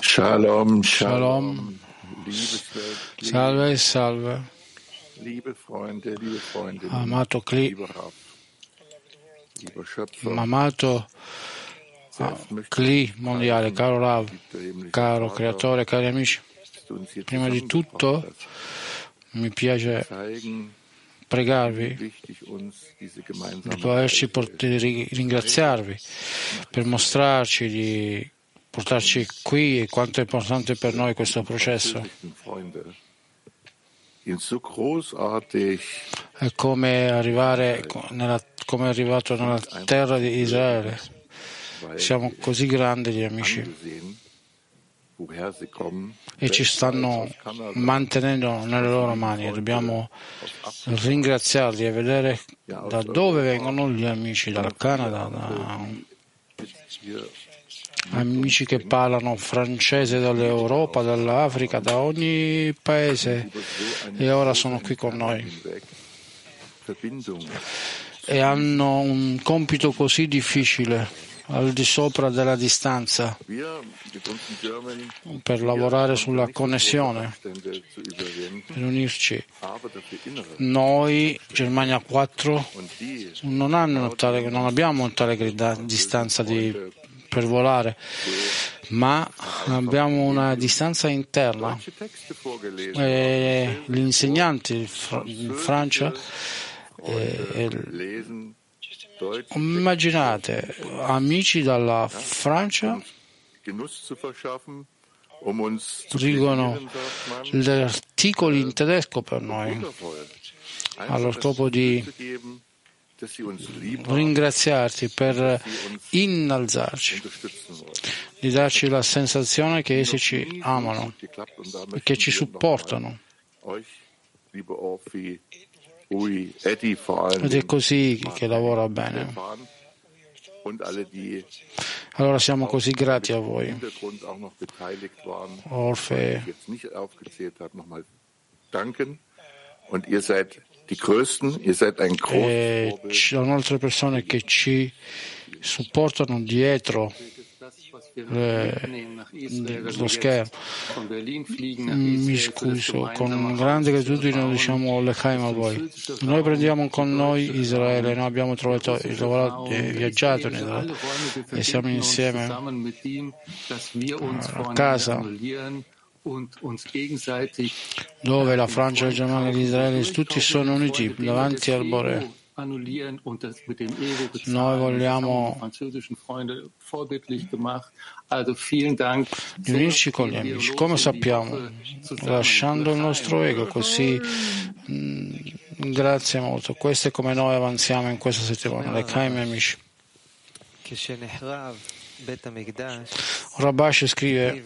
Shalom, Shalom. Salve, salve. Amato Schöpfer, amato ah, Kli mondiale, caro Rav, caro creatore, cari amici. Prima di tutto mi piace pregarvi di poterci port- ringraziarvi per mostrarci, di portarci qui e quanto è importante per noi questo processo. È come arrivare nella- come è arrivato nella terra di Israele. Siamo così grandi gli amici e ci stanno mantenendo nelle loro mani dobbiamo ringraziarli e vedere da dove vengono gli amici, dal Canada, da amici che parlano francese dall'Europa, dall'Africa, da ogni paese e ora sono qui con noi e hanno un compito così difficile al di sopra della distanza per lavorare sulla connessione, per unirci. Noi, Germania 4, und die non, non abbiamo tale distanza di- per volare, ma abbiamo una distanza interna. E gli insegnanti in Francia, eh, e- Deutsch immaginate, amici dalla Francia scrivono gli articoli in tedesco per noi, allo scopo di ringraziarti per innalzarci, di darci la sensazione che essi ci amano che ci supportano. Ed è così che lavora bene. Allora siamo così grati a voi, Orfe. Und ihr seid die Größten, ihr seid ein großes e ci sono altre persone che ci supportano dietro eh, lo schermo. Mm, Mi scuso, con grande gratitudine diciamo l'Echaim a voi. Noi prendiamo con noi Israele, noi abbiamo trovato, lavorato, eh, viaggiato in Israele e siamo insieme a casa dove la Francia, la Germania e l'Israele tutti sono uniti davanti al Bore. Noi vogliamo unirci con gli amici, come sappiamo, lasciando il nostro ego, così mm, grazie molto. Questo è come noi avanziamo in questa settimana, le Kaim amici. Rabash scrive,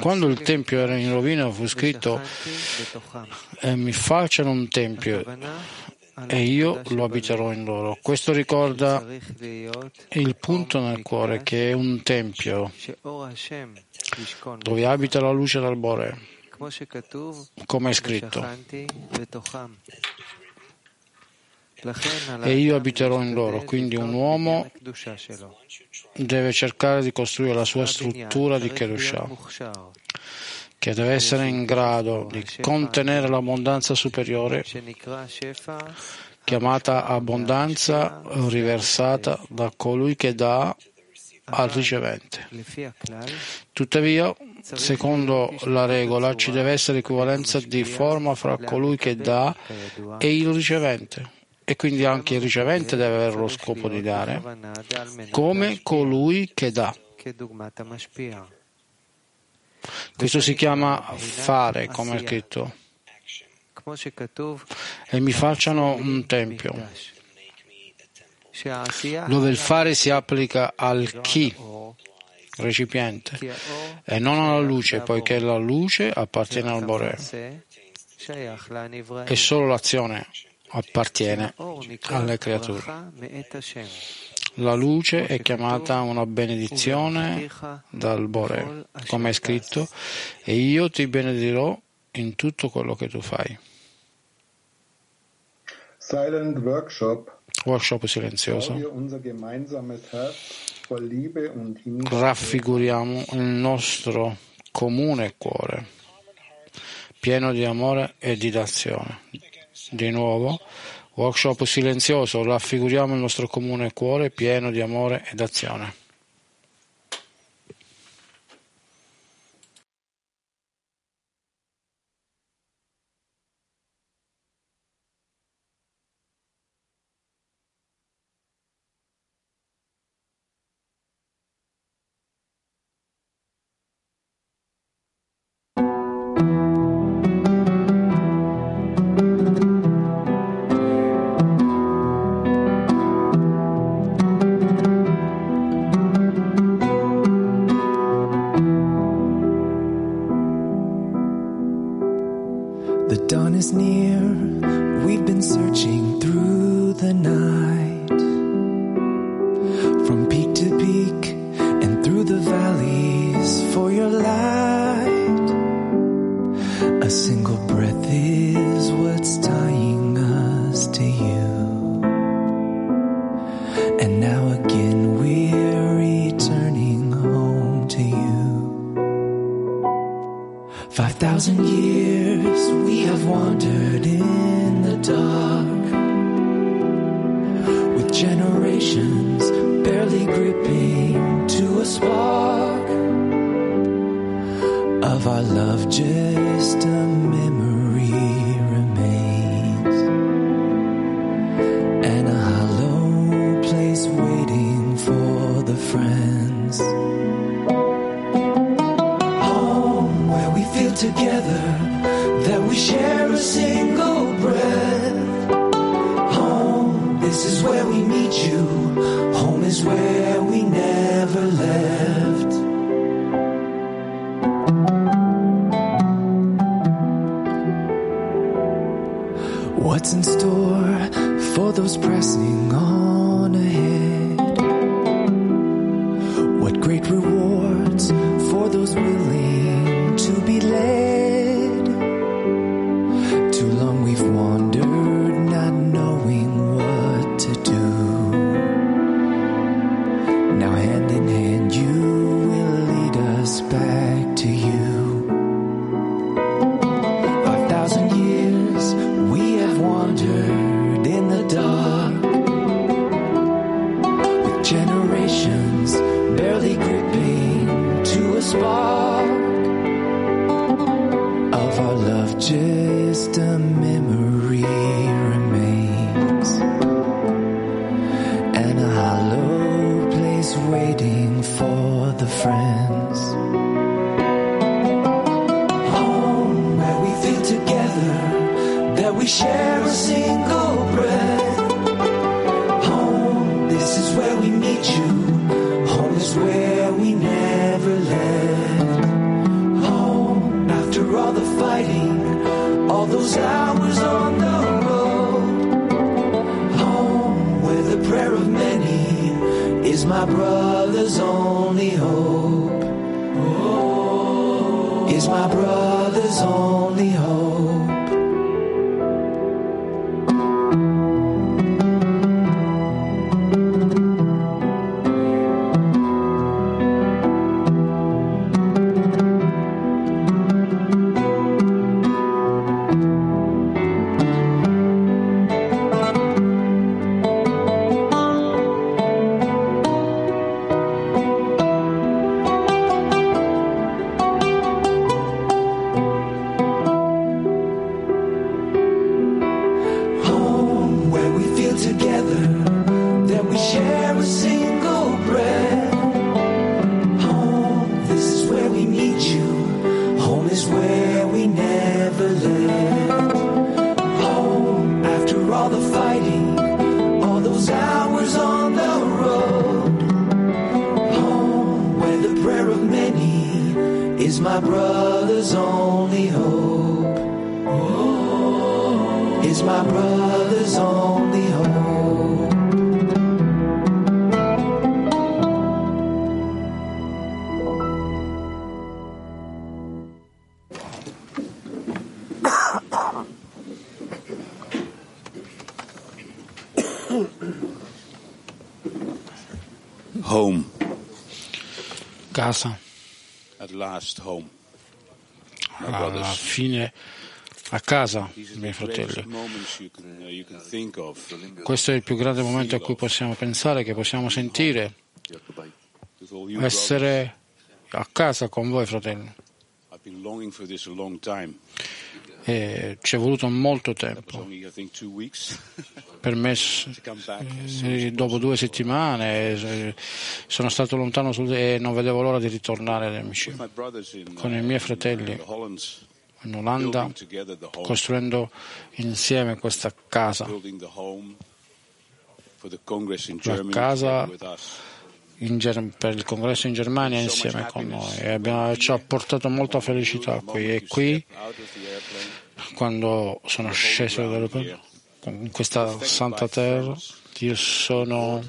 quando il Tempio era in rovina fu scritto, e mi facciano un Tempio e io lo abiterò in loro. Questo ricorda il punto nel cuore che è un Tempio dove abita la luce del Bore, come è scritto. E io abiterò in loro, quindi un uomo deve cercare di costruire la sua struttura di Kedushah, che deve essere in grado di contenere l'abbondanza superiore, chiamata abbondanza riversata da colui che dà al ricevente. Tuttavia, secondo la regola, ci deve essere equivalenza di forma fra colui che dà e il ricevente. E quindi anche il ricevente deve avere lo scopo di dare, come colui che dà. Questo si chiama fare, come è scritto. E mi facciano un tempio, dove il fare si applica al chi, recipiente, e non alla luce, poiché la luce appartiene al Bore. E solo l'azione appartiene alle creature. La luce è chiamata una benedizione dal Bore, come è scritto, e io ti benedirò in tutto quello che tu fai. Silent workshop. Workshop silenzioso. Raffiguriamo il nostro comune cuore, pieno di amore e di d'azione, di nuovo, workshop silenzioso, raffiguriamo il nostro comune cuore pieno di amore ed azione. thousand years we have wandered in the dark with generations barely gripping to a spark of our love just a share. Now we share a single breath. Home, this is where we meet you. Home is where we never left. Home, after all the fighting, all those hours on the road. Home, where the prayer of many is my brother. my brother's only hope. Is my brother's only hope. Home. Gaza. Alla fine a casa, miei fratelli. Questo è il più grande momento a cui possiamo pensare, che possiamo sentire, essere a casa con voi, fratelli. E ci è voluto molto tempo. Per me, eh, dopo due settimane, eh, sono stato lontano e non vedevo l'ora di ritornare. Con i miei fratelli in Olanda, costruendo insieme questa casa. La casa in, per il congresso in Germania insieme con noi. E abbiamo, ci ha portato molta felicità qui. E qui quando sono sceso in questa santa terra io sono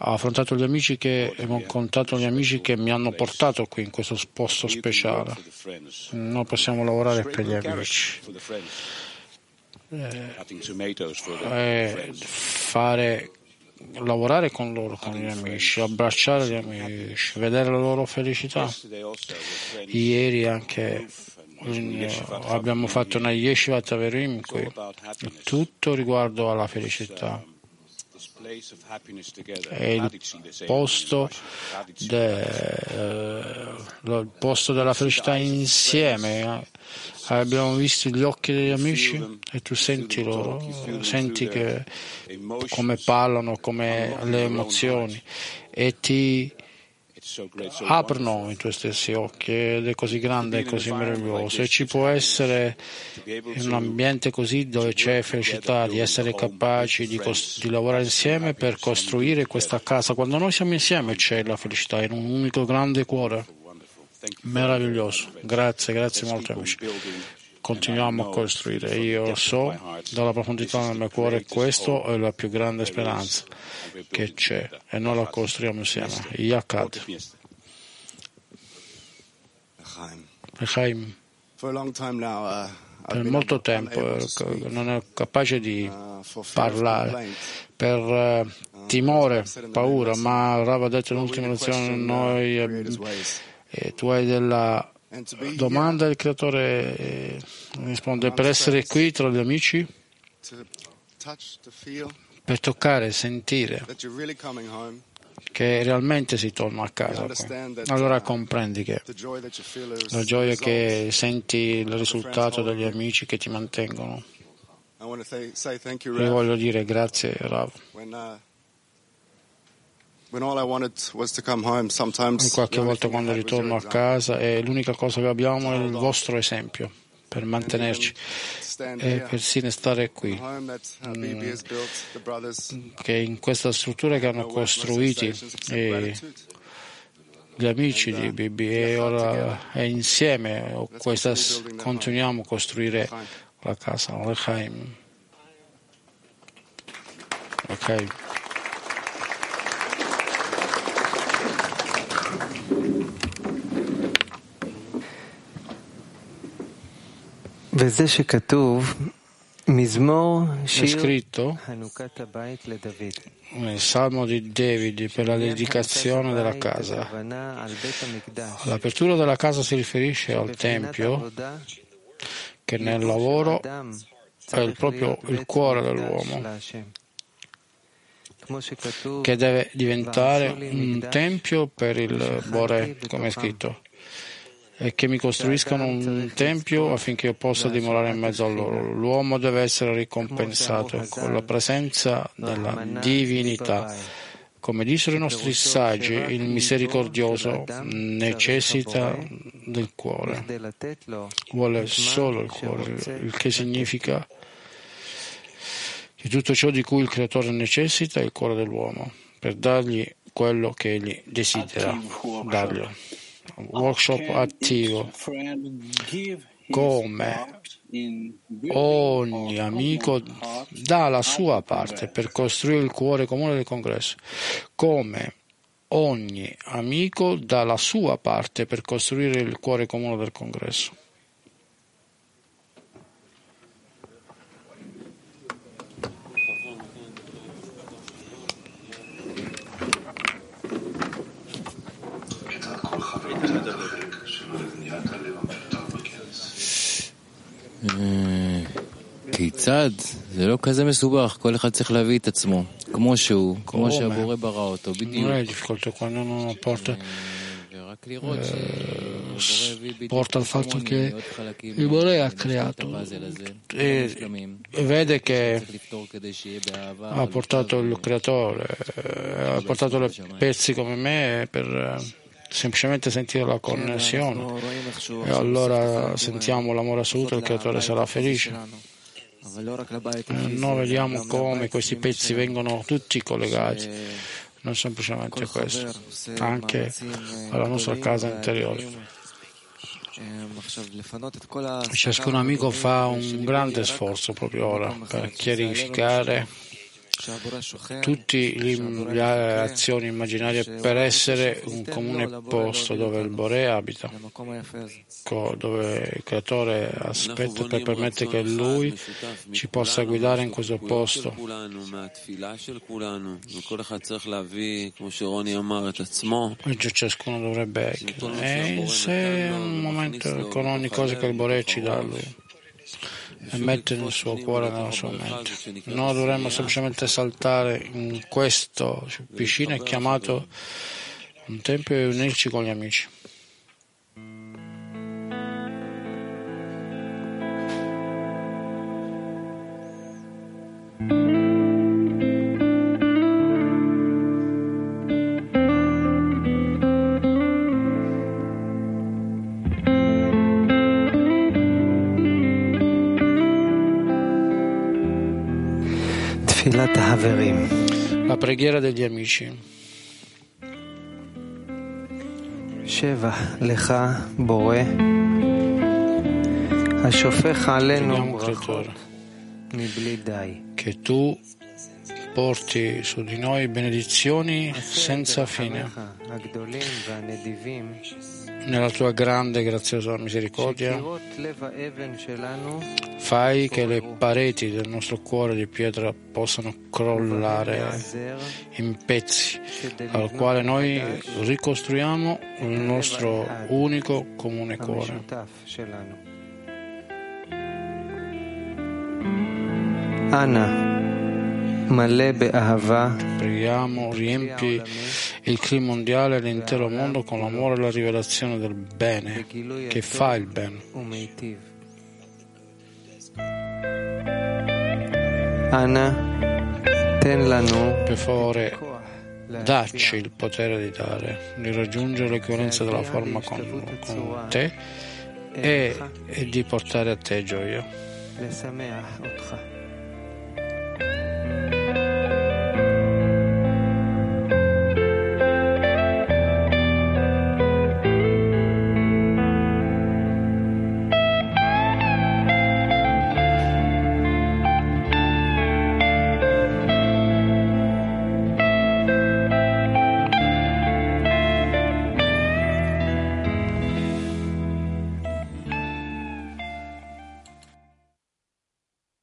ho affrontato gli amici che ho incontrato gli amici che mi hanno portato qui in questo posto speciale. Noi possiamo lavorare per gli amici. Eh, fare lavorare con loro, con gli amici, abbracciare gli amici, vedere la loro felicità. Ieri anche abbiamo fatto una Yeshivat Averim qui, tutto riguardo alla felicità. È il posto, de, eh, il posto della felicità insieme. Abbiamo visto gli occhi degli amici e tu senti loro, senti che, come parlano, come le emozioni. e ti aprono i tuoi stessi occhi ed è così grande e così meraviglioso. E ci può essere in un ambiente così dove c'è felicità di essere capaci di, cost- di, lavorare insieme per costruire questa casa. Quando noi siamo insieme c'è la felicità in un unico grande cuore meraviglioso. grazie grazie molto amici. continuiamo a costruire. Io so dalla profondità del mio cuore questo è la più grande speranza che c'è e noi la costruiamo insieme. Yakad. Echaim. Per molto tempo non ero capace di parlare. per eh, timore, paura, ma Rav ha detto nell'ultima lezione noi eh, tu hai della domanda il creatore risponde per essere qui tra gli amici per toccare, sentire che realmente si torna a casa. Qui. Allora comprendi che la gioia che senti il risultato degli amici che ti mantengono. Io voglio dire grazie Rav. In qualche volta quando ritorno a casa e l'unica cosa che abbiamo è il vostro esempio per mantenerci e persino stare qui, mm, che in questa struttura che hanno costruito gli amici di BB e ora è insieme questa, continuiamo a costruire la casa. Ok. È scritto? nel Salmo di David per la dedicazione della casa. L'apertura della casa si riferisce al Tempio che nel lavoro è il proprio il cuore dell'uomo. che deve diventare un tempio per il Bore, come è scritto e che mi costruiscano un tempio affinché io possa dimorare in mezzo a loro. L'uomo deve essere ricompensato con la presenza della divinità. Come dissero i nostri saggi, il misericordioso necessita del cuore, vuole solo il cuore, il che significa che tutto ciò di cui il creatore necessita è il cuore dell'uomo, per dargli quello che egli desidera dargli workshop attivo. come ogni amico dà la sua parte per costruire il cuore comune del congresso, come ogni amico dà la sua parte per costruire il cuore comune del congresso. Non è difficoltà quando uno porta, eh, porta al fatto che il Bore ha creato e vede che ha portato il creatore, ha portato le pezzi come me per semplicemente sentire la connessione e allora sentiamo l'amore assoluto e il creatore sarà felice. Noi vediamo come questi pezzi vengono tutti collegati. Non semplicemente questo, anche alla nostra casa interiore. Ciascun amico fa un grande sforzo proprio ora per chiarificare tutte le azioni immaginarie per essere un comune posto dove il Bore abita, dove il creatore aspetta per permettere che lui ci possa guidare in questo posto. E ciascuno dovrebbe e in sé un momento con ogni cosa che il Bore ci dà a lui e mettere nel suo cuore nella sua mente. Noi dovremmo semplicemente saltare in questo piscina chiamato un tempio e unirci con gli amici. La preghiera degli amici. Teniamo creatore che tu porti su di noi benedizioni senza fine nella tua grande e graziosa misericordia fai che le pareti del nostro cuore di pietra possano crollare in pezzi, al quale noi ricostruiamo il nostro unico comune cuore. Anna Preghiamo, riempi il clima mondiale e l'intero mondo con l'amore e la rivelazione del bene, che fa il bene. Per favore, dacci il potere di dare, di raggiungere l'equivalenza della forma con, con te e, e di portare a te gioia.